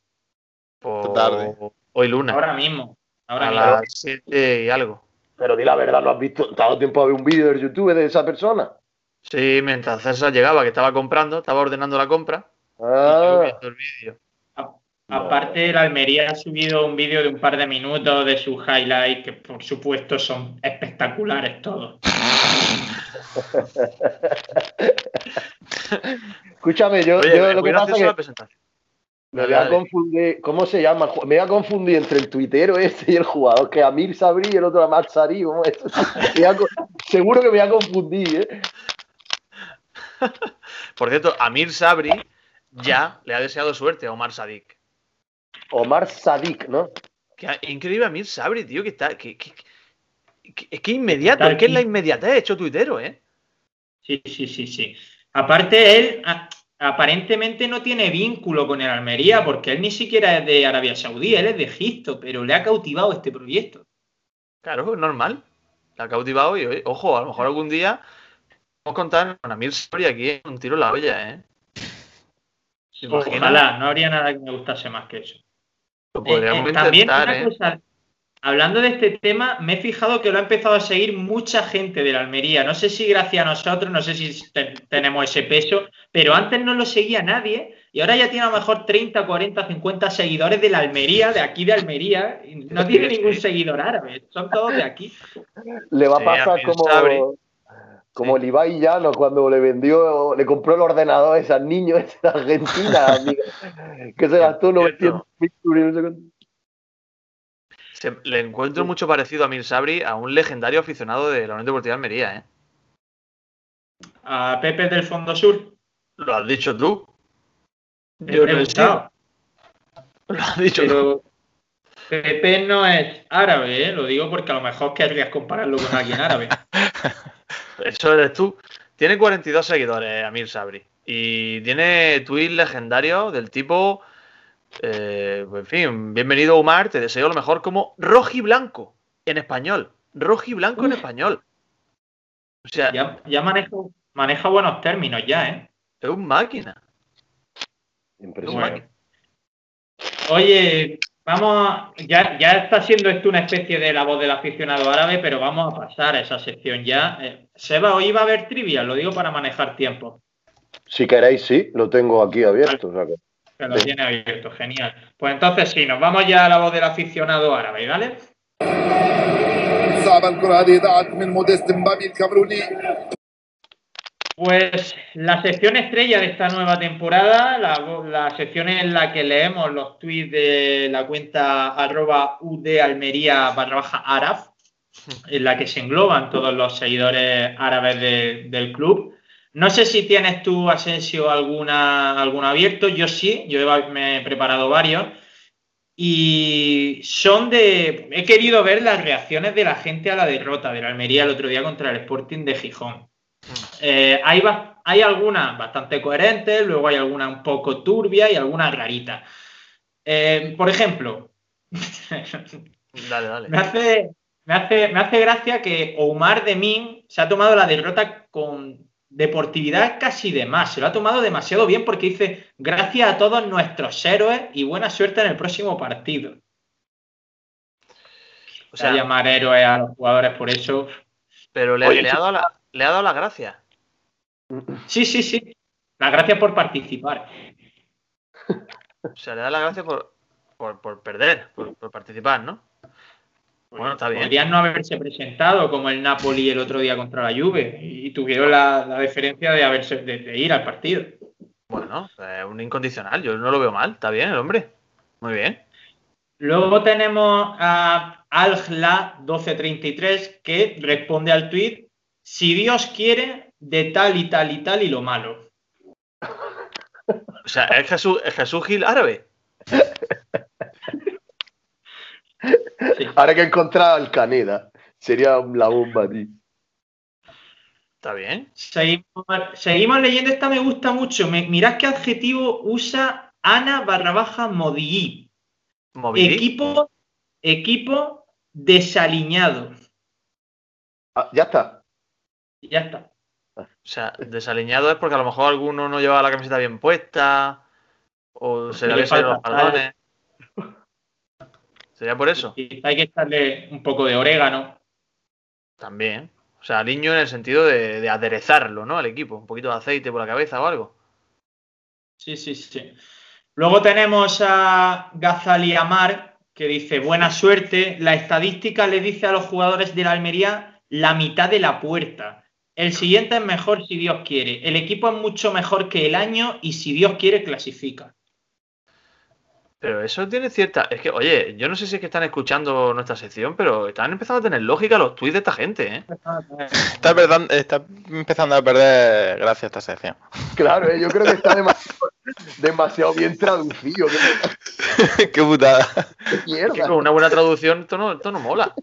Por- tarde. Hoy lunes. Ahora mismo. Ahora a mismo. las 7 y algo. Pero di la verdad, ¿no has visto? ¿Te ha dado tiempo a ver un vídeo de YouTube de esa persona? Sí, mientras César llegaba, que estaba comprando, estaba ordenando la compra. Y yo Ah, viendo el vídeo. Aparte, el Almería ha subido un vídeo de un par de minutos de sus highlights, que por supuesto son espectaculares todos. escúchame, yo, Oye, yo es lo que pasa es que me voy a confundir. ¿Cómo se llama? Me voy a confundir entre el tuitero este y el jugador, que Amir Sabri y el otro Amar co- Seguro que me voy a confundir, ¿eh? Por cierto, Amir Sabri ya le ha deseado suerte a Omar Sadik. Omar Sadik, ¿no? Que increíble Amir Sabri, tío, que está. Que, que- que- es que inmediato, Está es que es la inmediatez hecho tuitero, ¿eh? Sí, sí, sí, sí. Aparte, él a- aparentemente no tiene vínculo con el Almería, porque él ni siquiera es de Arabia Saudí, él es de Egipto, pero le ha cautivado este proyecto. Claro, es normal. La ha cautivado y, ojo, a lo mejor algún día vamos a contar con Amir Sabri aquí en un tiro en la olla, ¿eh? Ojalá, no habría nada que me gustase más que eso. Lo Eh, podríamos eh, también intentar, una ¿eh? cosa, hablando de este tema, me he fijado que lo ha empezado a seguir mucha gente de la Almería. No sé si gracias a nosotros, no sé si te- tenemos ese peso, pero antes no lo seguía nadie y ahora ya tiene a lo mejor 30, 40, 50 seguidores de la Almería, de aquí de Almería. y No tiene ningún seguidor árabe, son todos de aquí. Le va a Sí, pasar como. Como Sí. el Ibai Llano cuando le vendió, le compró el ordenador a ese niño ese de Argentina, amigo, que se gastó 900 mil. Se- le encuentro mucho parecido a Amir Sabri a un legendario aficionado de la Unión Deportiva de Almería, ¿eh? A Pepe del Fondo Sur. Lo has dicho tú. Yo no he Lo has dicho tú. Pepe no es árabe, ¿eh? lo digo porque a lo mejor querrías compararlo con alguien árabe. Eso eres tú. Tiene 42 seguidores, Amir Sabri. Y tiene tweets legendarios del tipo. eh, en fin, bienvenido Omar, te deseo lo mejor como rojiblanco en español. Rojiblanco en español. O sea, Ya, ya maneja, maneja buenos términos ya, ¿eh? es un máquina. Impresionante. Oye, Vamos, ya, ya está siendo esto una especie de la voz del aficionado árabe, pero vamos a pasar a esa sección ya. Eh, Seba, hoy va a haber trivia, lo digo para manejar tiempo. Si queréis, sí, lo tengo aquí abierto. o sea que- Que lo tiene abierto, genial. Pues entonces sí, nos vamos ya a la voz del aficionado árabe, ¿vale? Pues la sección estrella de esta nueva temporada, la, sección en la que leemos los tweets de la cuenta arroba udalmería barra baja en la que se engloban todos los seguidores árabes de- del club. No sé si tienes tú, Asensio, alguna, algún abierto. Yo sí, yo me he preparado varios. Y son de. He querido ver las reacciones de la gente a la derrota de la Almería el otro día contra el Sporting de Gijón. Eh, hay, hay algunas bastante coherentes, luego hay algunas un poco turbias y algunas raritas. Eh, por ejemplo, Dale, dale. me hace, me, hace, me hace gracia que Omar de Min se ha tomado la derrota con deportividad casi de más. Se lo ha tomado demasiado bien porque dice gracias a todos nuestros héroes y buena suerte en el próximo partido. O sea, llamar héroes a los jugadores por eso. Pero le, Oye, le ha dado la, le ha dado la gracia. Sí, sí, sí. Las gracias por participar. O sea, le da la gracia por, por, por perder, por, por participar, ¿no? Bueno, está bien. Podrían no haberse presentado como el Napoli el otro día contra la Juve y tuvieron la, la deferencia de, haberse, de, de ir al partido. Bueno, eh, un incondicional, yo no lo veo mal, está bien el hombre. Muy bien. Luego tenemos a Algla1233 que responde al tweet si Dios quiere, de tal y tal y tal y lo malo. O sea, es Jesús, es Jesús Gil árabe. Sí. Ahora que he encontrado al Caneda, sería la bomba, tío. Está bien. Seguimos, seguimos leyendo, esta me gusta mucho. Me- mirad qué adjetivo usa Ana barra baja Modií. Equipo, equipo desaliñado. Ah, ya está. Ya está. O sea, desaliñado es porque a lo mejor alguno no llevaba la camiseta bien puesta. O se le habían salido los pantalones. Sería por eso. Y hay que echarle un poco de orégano. También. O sea, aliño en el sentido de, de aderezarlo, ¿no? Al equipo. Un poquito de aceite por la cabeza o algo. Sí, sí, sí. Luego tenemos a Gazaliamar, que dice, buena suerte. La estadística le dice a los jugadores de la Almería la mitad de la puerta. El siguiente es mejor si Dios quiere. El equipo es mucho mejor que el año y si Dios quiere clasifica. Pero eso tiene cierta. Es que, oye, yo no sé si es que están escuchando nuestra sección, pero están empezando a tener lógica los tweets de esta gente, ¿eh? Está, empezando- está empezando a perder gracias a esta sección. Claro, eh, yo creo que está demasiado, demasiado bien traducido. Qué Qué putada. Que mierda. con una buena traducción esto no, esto no mola.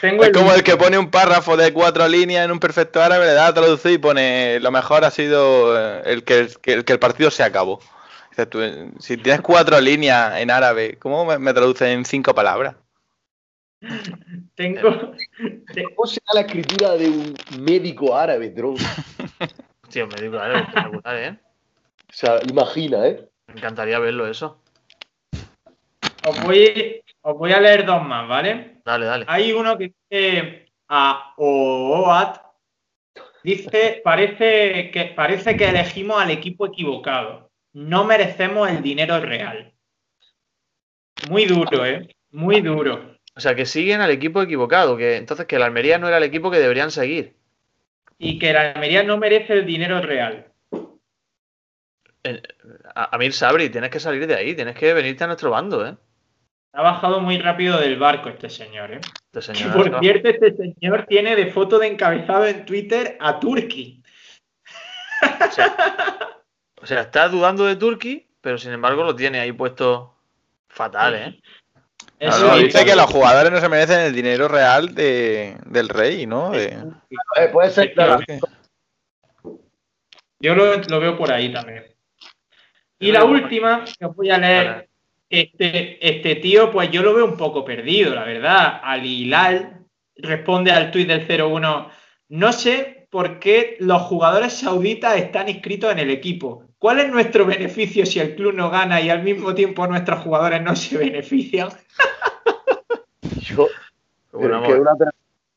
Tengo Es el como el que pone un párrafo de cuatro líneas en un perfecto árabe, le da a traducir y pone lo mejor ha sido eh, el que, que- el, que el partido se acabó. Tú, si tienes cuatro líneas en árabe, ¿cómo me, me traducen en cinco palabras? Tengo, te- ¿Cómo será la escritura de un médico árabe? O Tío, me digo, vale, espectacular, ¿eh? sea, imagina, ¿eh? Me encantaría verlo eso. os, voy, os voy a leer dos más, ¿vale? Dale, dale. Hay uno que dice a OOAT, dice, parece que, parece que elegimos al equipo equivocado. No merecemos el dinero real. Muy duro, ¿eh? Muy duro. O sea, que siguen al equipo equivocado, que entonces que el Almería no era el equipo que deberían seguir. Y que la Almería no merece el dinero real. Amir Sabri, tienes que salir de ahí, tienes que venirte a nuestro bando, ¿eh? Ha bajado muy rápido del barco este señor, ¿eh? Este Y señor por cierto, este señor tiene de foto de encabezado en Twitter a Turki. o, sea, o sea, está dudando de Turki, pero sin embargo lo tiene ahí puesto fatal, ¿eh? Eso Claro, es- dice que los jugadores no se merecen el dinero real de, del rey, ¿no? De- Eh, puede ser, claro. Yo lo, lo veo por ahí también. Y la última que os voy a leer, este, este tío, pues yo lo veo un poco perdido, la verdad. Al Hilal responde al tuit del 01, no sé por qué los jugadores sauditas están inscritos en el equipo. ¿Cuál es nuestro beneficio si el club no gana y al mismo tiempo nuestros jugadores no se benefician? Yo, Bueno, pero es, que es, una tra-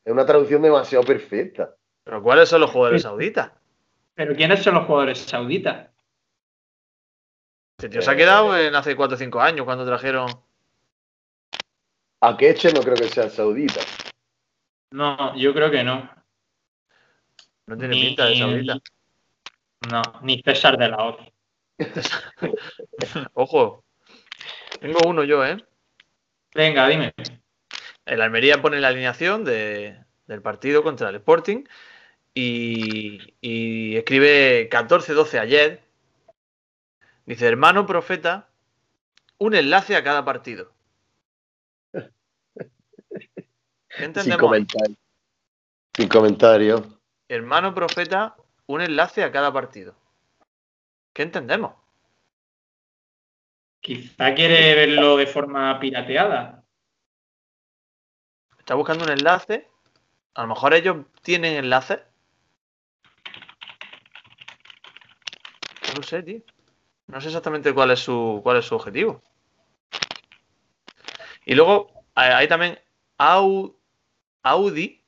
es una traducción demasiado perfecta. Pero ¿cuáles son los jugadores sauditas? ¿Pero quiénes son los jugadores sauditas? Este tío se ha quedado en hace 4 o 5 años cuando trajeron. A Keche no creo que sea saudita. No, yo creo que no. No tiene Ni- pinta de saudita. No, ni César de la Hoz. Ojo. Tengo uno yo, ¿eh? Venga, dime. El Almería pone la alineación de- del partido contra el Sporting y, y escribe 14-12 ayer. Dice, hermano profeta, un enlace a cada partido. ¿Qué Sin comentario. Sin comentario. Hermano profeta, un enlace a cada partido. ¿Qué entendemos? Quizá quiere verlo de forma pirateada. Está buscando un enlace. A lo mejor ellos tienen enlaces. No lo sé, tío. No sé exactamente cuál es su, cuál es su objetivo. Y luego hay también Au, Audi.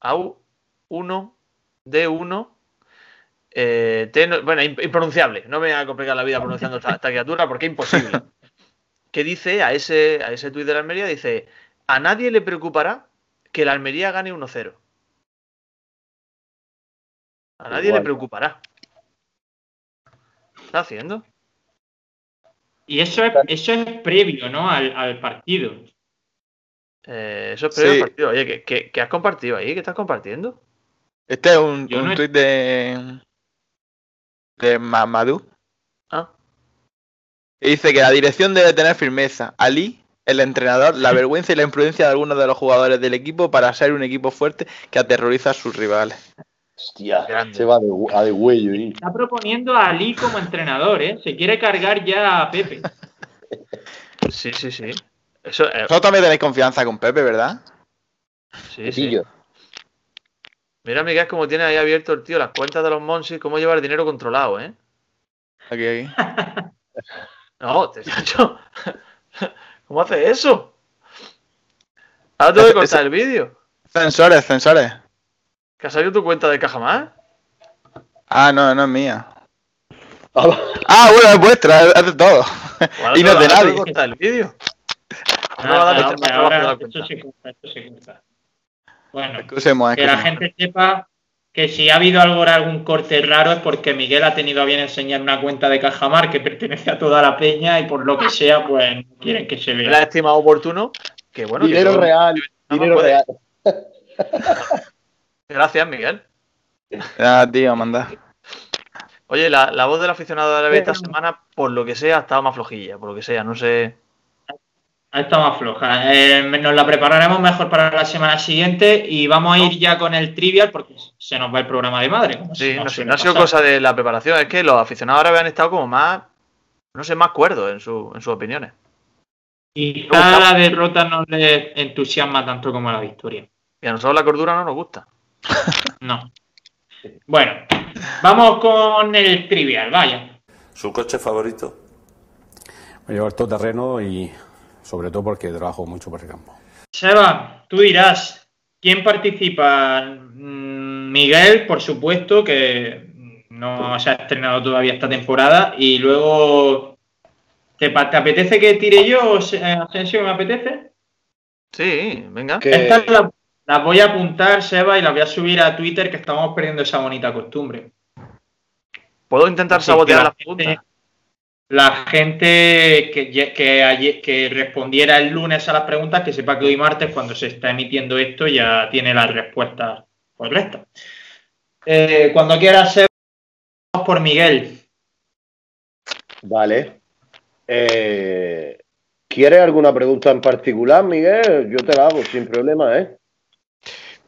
Au 1, D1. eh, T bueno, imp- impronunciable. No me voy a complicar la vida pronunciando esta, esta criatura porque es imposible. Que dice a ese, a ese tuit de la Almería, dice, a nadie le preocupará que la Almería gane 1-0. A nadie Igual. le preocupará. ¿Qué está haciendo? Y eso es, eso es previo, ¿no? Al, al partido. Eh, eso es previo al partido. Oye, ¿qué, qué, qué has compartido ahí? ¿Qué estás compartiendo? Este es un, un no he- tuit de. de Mamadou. Ah, Y dice que la dirección debe tener firmeza. Ali, el entrenador, la vergüenza y la imprudencia de algunos de los jugadores del equipo para ser un equipo fuerte que aterroriza a sus rivales. Hostia, Grande. se va de, a de huello. ¿eh? Está proponiendo a Ali como entrenador, ¿eh? Se quiere cargar ya a Pepe. sí, sí, sí. Eso, eh, Vosotros también tenéis confianza con Pepe, ¿verdad? sí, sí. Pillo. Mira, Miguel, cómo tiene ahí abierto el tío las cuentas de los Monsis, cómo lleva el dinero controlado, ¿eh? Aquí, aquí. No, te he dicho. ¿Cómo hace eso? Ahora tengo que cortar el vídeo. Censores, censores. ¿Que ha salido tu cuenta de caja más? Ah, no, no es mía. Ah, Ah, bueno, es vuestra, es de todo. Y no es de ahora tengo nadie. que cortar el vídeo. No me va a dar Ah, Bueno, Excusemos, que la excusemos. gente sepa que si ha habido algo, algún corte raro es porque Miguel ha tenido a bien enseñar una cuenta de Cajamar que pertenece a toda la peña y por lo que sea, pues no quieren que se la vea. he estimado oportuno. Que bueno, que dinero real. no Dinero puede. real. Gracias, Miguel. Ah, tío, manda. Oye, la, la voz del aficionado árabe esta Bueno. semana, por lo que sea, ha estado más flojilla. Por lo que sea, no sé. Está más floja. Eh, nos la prepararemos mejor para la semana siguiente y vamos a ir ya con el trivial porque se nos va el programa de madre. como Sí, no, ha sido cosa de la preparación. Es que los aficionados árabes han estado como más. No sé, más cuerdos en, su, en sus opiniones. Y cada la derrota no les entusiasma tanto como la victoria. Y a nosotros la cordura no nos gusta. No. Bueno, vamos con el trivial, vaya. ¿Su coche favorito? Me llevo el todoterreno y sobre todo porque trabajo mucho por el campo. Seba, tú dirás, ¿quién participa? Mm, Miguel, por supuesto, que no se ha estrenado todavía esta temporada. Y luego, ¿te, apetece que tire yo, Se- Asensio, me apetece? Sí, venga. Que- Estas las, las voy a apuntar, Seba, y las voy a subir a Twitter, que estamos perdiendo esa bonita costumbre. Puedo intentar Así sabotear la las preguntas. La gente que, que, ayer- que respondiera el lunes a las preguntas, que sepa que hoy martes, cuando se está emitiendo esto, ya tiene las respuestas correctas. Eh, cuando quieras, por Miguel. Vale. Eh, ¿Quieres alguna pregunta en particular, Miguel? Yo te la hago sin problema, ¿eh?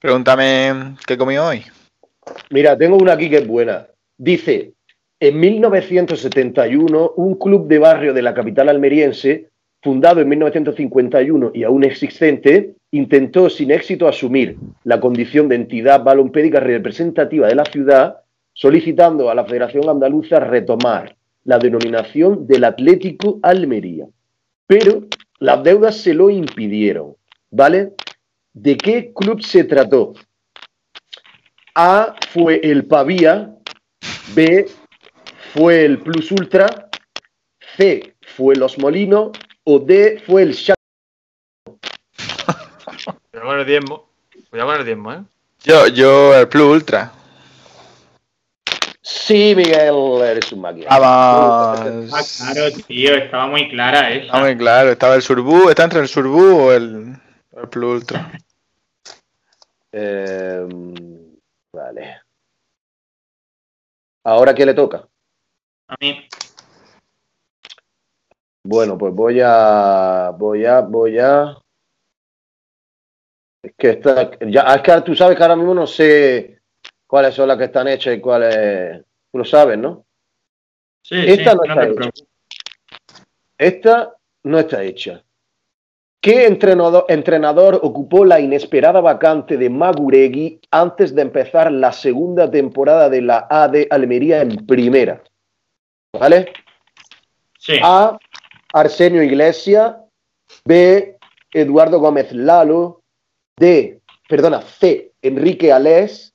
Pregúntame qué comí hoy. Mira, tengo una aquí que es buena. Dice, en 1971, un club de barrio de la capital almeriense, fundado en 1951 y aún existente, intentó sin éxito asumir la condición de entidad balompédica representativa de la ciudad solicitando a la Federación Andaluza retomar la denominación del Atlético Almería. Pero las deudas se lo impidieron, ¿vale? ¿De qué club se trató? A fue el Pavía, B fue el Plus Ultra, C fue Los Molinos o D fue el Shakhtar. Cuidado con el diezmo. Cuidado con el diezmo, ¿eh? Yo, yo, el Plus Ultra. Sí, Miguel, eres un máquina. Vamos. Ah, claro, tío, estaba muy clara esa. Está muy claro. Estaba el Surbú. ¿Está entre el Surbú o el, el Plus Ultra? Eh, vale. ¿Ahora qué le toca? A mí. Bueno, pues voy a. Voy a. Voy a. Es que está. Ya, es que tú sabes que ahora mismo no sé cuáles son las que están hechas y cuáles. Tú lo sabes, ¿no? Sí, Esta sí, no está hecha. Esta no está hecha. ¿Qué entrenador, entrenador ocupó la inesperada vacante de Maguregui antes de empezar la segunda temporada de la AD Almería en primera? ¿Vale? Sí. A. Arsenio Iglesias. B. Eduardo Gómez Lalo. D. Perdona, C. Enrique Alés.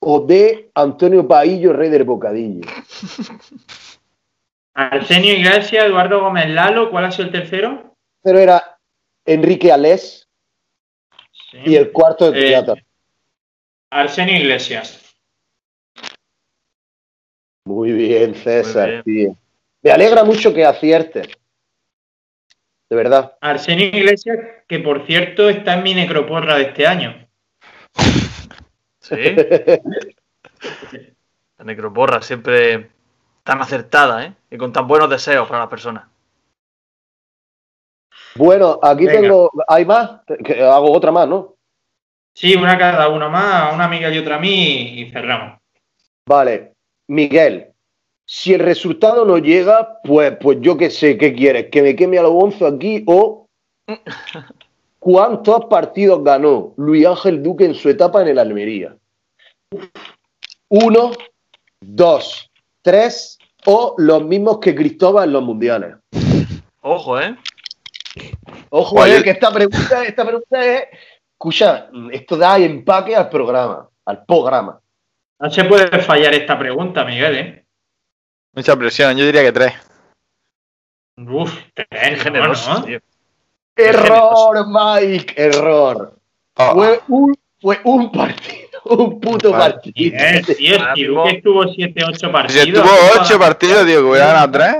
O D. Antonio Paillo, rey del bocadillo. Arsenio Iglesias, Eduardo Gómez Lalo, ¿cuál ha sido el tercero? Pero era Enrique Alés Sí. y el cuarto de Eh. Arsenio Iglesias. Muy bien, César, bien. tío. Me alegra mucho que aciertes. De verdad. Arsenio Iglesias, que por cierto está en mi necroporra de este año. Sí. La necroporra siempre tan acertada, ¿eh? Y con tan buenos deseos para las personas. Bueno, aquí Venga. tengo. ¿Hay más? Que hago otra más, ¿no? Sí, una cada uno más, una amiga y otra a mí y cerramos. Vale. Miguel, si el resultado no llega, pues, pues yo qué sé, ¿qué quieres? ¿Que me queme a lo bonzo aquí o cuántos partidos ganó Luis Ángel Duque en su etapa en el Almería? Uno, dos, tres o los mismos que Cristóbal en los mundiales. Ojo, ¿eh? Ojo, Oye. eh, que esta pregunta, esta pregunta es. Escucha, esto da empaque al programa, al programa. No se puede fallar esta pregunta, Miguel, ¿eh? Mucha presión. Yo diría que tres. Uf, tres, generoso, ¿no? tío. Error, Mike, error. Ah, Fue un, fue un partido, un puto partido. Si mismo- Duque estuvo 7-8 si partidos. estuvo ocho partidos, digo, que ganado tres.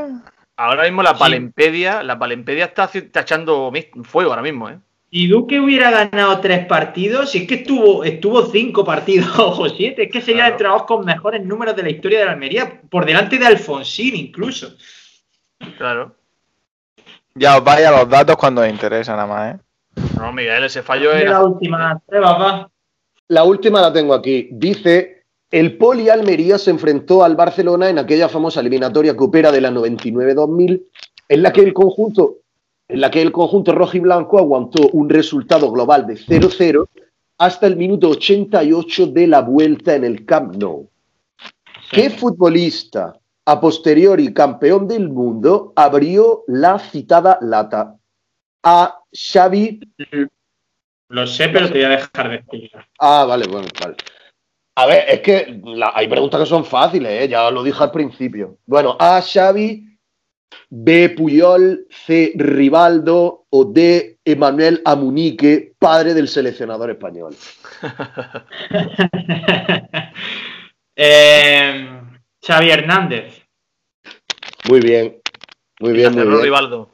Ahora mismo la Sí. Palempedia, la Palempedia está, está echando fuego ahora mismo, ¿eh? Si Duque hubiera ganado tres partidos, si es que estuvo, estuvo cinco partidos o siete, es que sería Claro. el trabajo con mejores números de la historia de la Almería, por delante de Alfonsín incluso. Claro. Ya os vaya los datos cuando os interesa nada más, ¿eh? No, Miguel, ese fallo es. la última prueba, va. La última la tengo aquí. Dice: el Poli Almería se enfrentó al Barcelona en aquella famosa eliminatoria copera de la 99-2000, en la que el conjunto, en la que el conjunto rojo y blanco aguantó un resultado global de 0-0 hasta el minuto 88 de la vuelta en el Camp Nou. ¿Qué futbolista, a posteriori campeón del mundo, abrió la citada lata? A. Xavi. Lo sé, pero te voy a dejar de explicar. Ah, vale, bueno, vale. A ver, es que la- hay preguntas que son fáciles, ¿eh? ya lo dije al principio. Bueno, A. Xavi, B. Puyol, C. Rivaldo o D. Emanuel Amunique, padre del seleccionador español. Eh, Xavi Hernández. Muy bien, muy bien, muy bien. Rivaldo.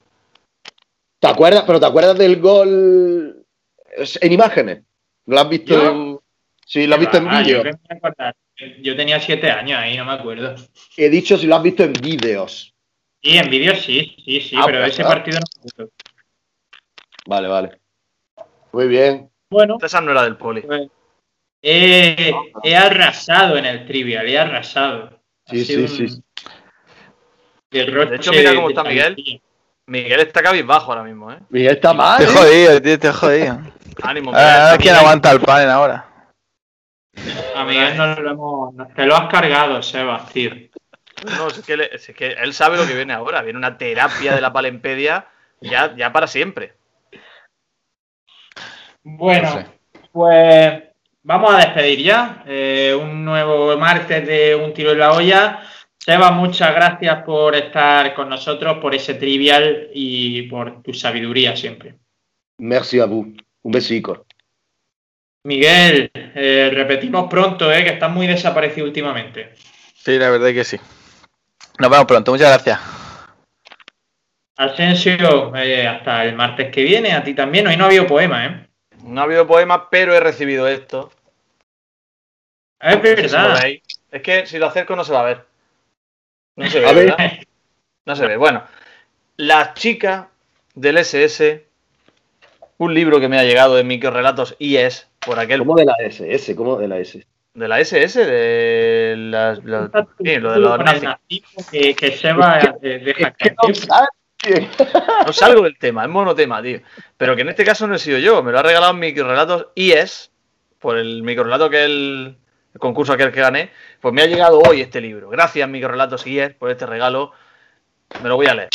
¿Te acuerdas? Pero ¿te acuerdas del gol en imágenes? ¿Lo has visto en... Sí, lo has visto en Ah, vídeo. yo. Yo tenía siete años ahí, no me acuerdo. He dicho si lo has visto en vídeos. Sí, en vídeo sí, sí, sí, Ah, pero pues, ese ah. partido no. Vale, vale. Muy bien. Bueno, Esa no era del poli. pues, he, he arrasado en el trivial, he arrasado. Ha Sí, sido sí, un sí. derroche De hecho, mira cómo está Miguel. Miguel está cabizbajo ahora mismo, ¿eh? Miguel está mal. Estoy ¿eh? jodido, tío, estoy jodido. Ánimo, A ver, a ver Miguel. quién aguanta el panel ahora. A Miguel no lo hemos. Te lo has cargado, Sebas, tío. No, es que, le- es que él sabe lo que viene ahora. Viene una terapia de la palempedia ya, ya para siempre. Bueno, No sé. pues vamos a despedir ya. Eh, un nuevo martes de Un Tiro en la Olla. Seba, muchas gracias por estar con nosotros, por ese trivial y por tu sabiduría siempre. Merci a vous. Un besico. Miguel, eh, repetimos pronto, eh, que estás muy desaparecido últimamente. Sí, la verdad es que sí. Nos vemos pronto, muchas gracias. Asensio, eh, hasta el martes que viene, a ti también. Hoy no ha habido poema, ¿eh? No ha habido poema, pero he recibido esto. Es si verdad. Es que si lo acerco no se va a ver. No se ve. No se ve. Bueno, La chica del SS, un libro que me ha llegado de microrelatos IES, por aquel ¿Cómo de la S? S, ¿cómo de la S? De la SS, de las, las- sí, lo de los nazis. que, que Seba deja Es que caer. no sabes. No salgo del tema, es monotema, tío. Pero que en este caso no he sido yo, me lo ha regalado microrelatos IES, por el microrelato que el, el concurso aquel que gané, pues me ha llegado hoy este libro. Gracias, microrelatos IES, por este regalo. Me lo voy a leer.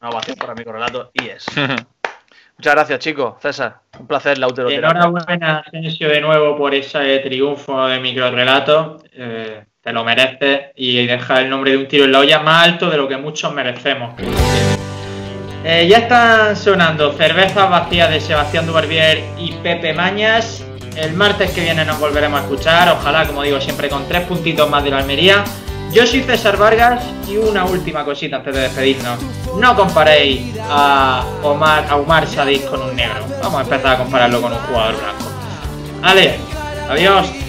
Una ovación para microrelatos IES. Muchas gracias, chicos. César, un placer la uteroterapia. Enhorabuena, Asensio, de nuevo por ese triunfo de microrelato. Eh, te lo mereces y deja el nombre de un tiro en la olla más alto de lo que muchos merecemos. Eh, ya están sonando cervezas vacías de Sebastián Dubarbier y Pepe Mañas. El martes que viene nos volveremos a escuchar, ojalá, como digo, siempre con tres puntitos más de la Almería. Yo soy César Vargas y una última cosita antes de despedirnos. No comparéis a Omar, a con un negro. Vamos a empezar a compararlo con un jugador blanco. Vale, adiós.